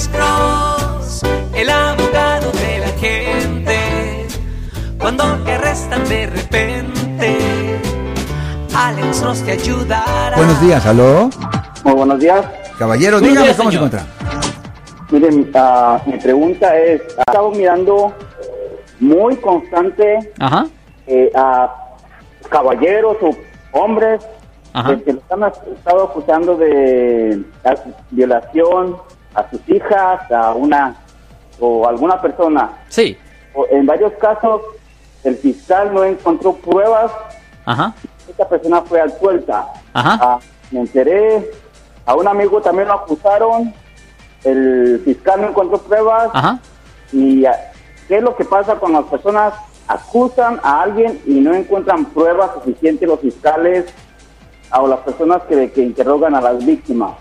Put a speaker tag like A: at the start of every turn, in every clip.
A: Alex Cross, el abogado de la gente. Cuando te arrestan de repente, Alex Cross te ayudará.
B: Buenos días, aló.
C: Muy buenos días.
B: Caballero,
D: Buenos
B: dígame
D: días,
B: cómo se
D: señor.
B: encuentra.
C: Miren, ah, mi pregunta es, he estado mirando muy constante
D: Ajá.
C: eh, a caballeros o hombres
D: Ajá.
C: que, que los han estado acusando de violación a sus hijas, a una o alguna persona.
D: Sí.
C: O en varios casos, el fiscal no encontró pruebas,
D: Ajá.
C: esta persona fue absuelta.
D: Ajá.
C: Ah, me enteré, a un amigo también lo acusaron, el fiscal no encontró pruebas.
D: Ajá.
C: ¿Y ah, qué es lo que pasa cuando las personas acusan a alguien y no encuentran pruebas suficientes los fiscales o las personas que, que interrogan a las víctimas?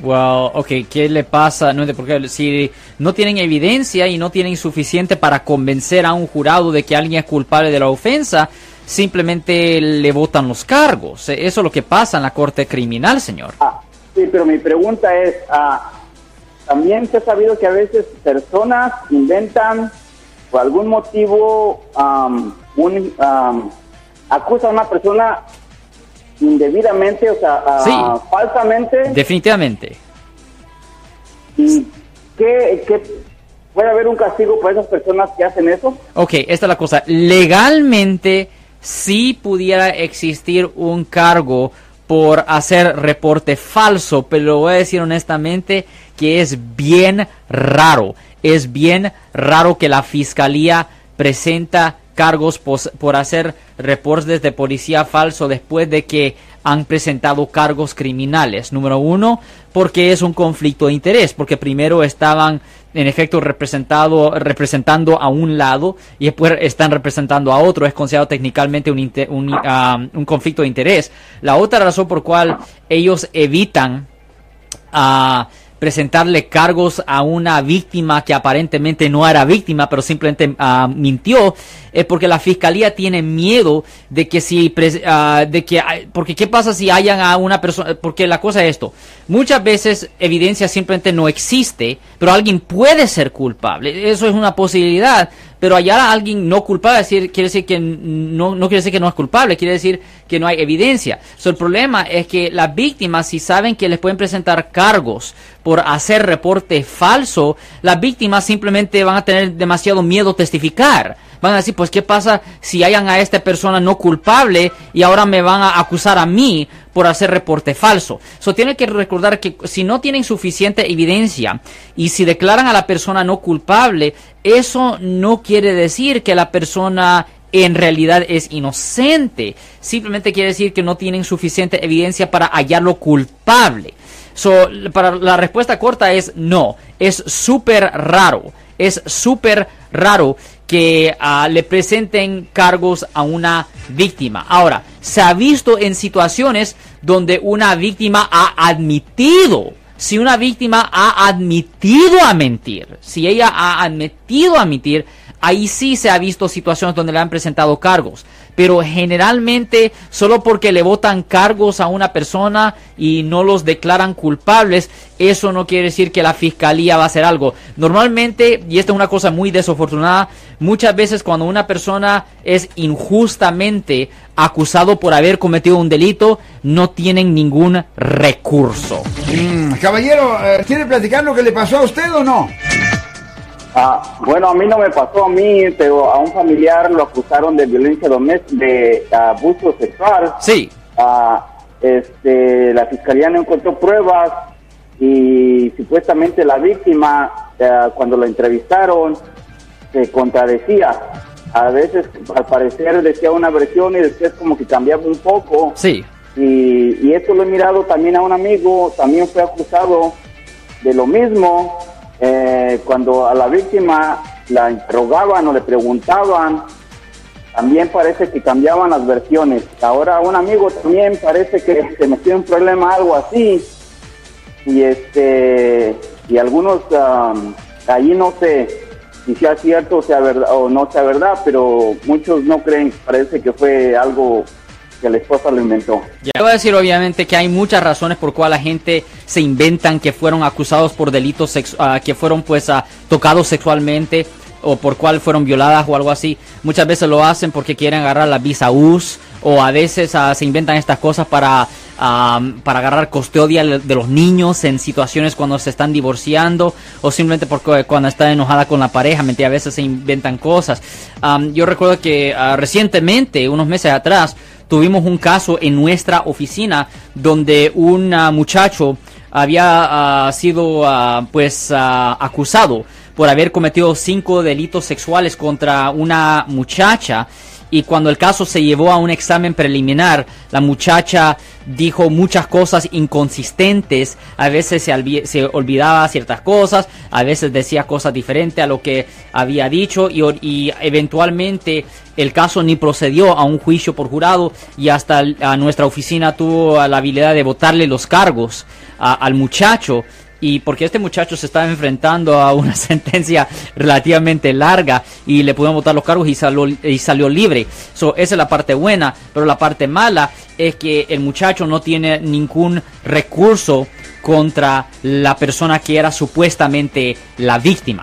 D: Well, ok, ¿qué le pasa? No, porque si no tienen evidencia y no tienen suficiente para convencer a un jurado de que alguien es culpable de la ofensa, simplemente le votan los cargos. Eh, Eso es lo que pasa en la corte criminal, señor.
C: Ah, sí, pero mi pregunta es, ah, también se ha sabido que a veces personas inventan por algún motivo, am, un, am, acusan a una persona indebidamente, o sea,
D: Sí.
C: falsamente.
D: Definitivamente.
C: ¿Y qué, qué- puede haber un castigo para esas personas que hacen eso?
D: Ok, esta es la cosa. Legalmente sí pudiera existir un cargo por hacer reporte falso, pero lo voy a decir honestamente que es bien raro. Es bien raro que la fiscalía presenta cargos por hacer reportes de policía falso después de que han presentado cargos criminales. Número uno, porque es un conflicto de interés, porque primero estaban en efecto representado, representando a un lado y después están representando a otro. Es considerado técnicamente un, inte- un, conflicto de interés. La otra razón por cual ellos evitan a presentarle cargos a una víctima que aparentemente no era víctima, pero simplemente ah, mintió, es porque la fiscalía tiene miedo de que si, ah, de que, porque qué pasa si hayan a una persona, porque la cosa es esto, muchas veces evidencia simplemente no existe, pero alguien puede ser culpable, eso es una posibilidad, pero hallar a alguien no culpable quiere decir que no, no quiere decir que no es culpable, quiere decir que no hay evidencia. El problema es que las víctimas, si saben que les pueden presentar cargos por hacer reporte falso, las víctimas simplemente van a tener demasiado miedo a testificar. Van a decir, pues, ¿qué pasa si hayan a esta persona no culpable y ahora me van a acusar a mí por hacer reporte falso? So, tienen que recordar que si no tienen suficiente evidencia y si declaran a la persona no culpable, eso no quiere decir que la persona en realidad es inocente. Simplemente quiere decir que no tienen suficiente evidencia para hallarlo culpable. So, para la respuesta corta es no. Es súper raro. Es súper raro que ah, le presenten cargos a una víctima. Ahora, se ha visto en situaciones donde una víctima ha admitido si una víctima ha admitido a mentir, si ella ha admitido a mentir, ahí sí se ha visto situaciones donde le han presentado cargos. Pero generalmente, solo porque le votan cargos a una persona y no los declaran culpables, eso no quiere decir que la fiscalía va a hacer algo. Normalmente, y esta es una cosa muy desafortunada, muchas veces cuando una persona es injustamente acusado por haber cometido un delito, no tienen ningún recurso.
B: Mm, caballero, eh, ¿quiere platicar lo que le pasó a usted o no?
C: Ah, bueno, a mí no me pasó a mí, pero a un familiar lo acusaron de violencia doméstica, de abuso sexual.
D: Sí,
C: Ah, este, la fiscalía no encontró pruebas y supuestamente la víctima, eh, cuando la entrevistaron, se contradecía. A veces, al parecer, decía una versión y después como que cambiaba un poco.
D: sí.
C: Y, y esto lo he mirado también a un amigo, también fue acusado de lo mismo. Eh, cuando a la víctima la interrogaban o le preguntaban, también parece que cambiaban las versiones. Ahora un amigo también parece que se metió en problema, algo así. Y este y algunos am, ahí no sé si sea cierto o sea verdad o no sea verdad, pero muchos no creen. Parece que fue algo que la esposa lo inventó.
D: Ya voy a decir obviamente que hay muchas razones por cual la gente se inventan que fueron acusados por delitos ah, que fueron pues ah, tocados sexualmente o por cual fueron violadas o algo así. Muchas veces lo hacen porque quieren agarrar la visa US o a veces ah, se inventan estas cosas para ah, para agarrar custodia de los niños en situaciones cuando se están divorciando o simplemente porque cuando están enojada con la pareja, mentira, a veces se inventan cosas. Am, yo recuerdo que ah, recientemente, unos meses atrás, tuvimos un caso en nuestra oficina donde un ah, muchacho había ah, sido ah, pues acusado por haber cometido cinco delitos sexuales contra una muchacha y cuando el caso se llevó a un examen preliminar, la muchacha dijo muchas cosas inconsistentes, a veces se, olvi- se olvidaba ciertas cosas, a veces decía cosas diferentes a lo que había dicho y, eventualmente el caso ni procedió a un juicio por jurado y hasta a nuestra oficina tuvo la habilidad de votarle los cargos al muchacho y porque este muchacho se estaba enfrentando a una sentencia relativamente larga y le pudieron botar los cargos y salió, y salió libre. So, esa es la parte buena, pero la parte mala es que el muchacho no tiene ningún recurso contra la persona que era supuestamente la víctima.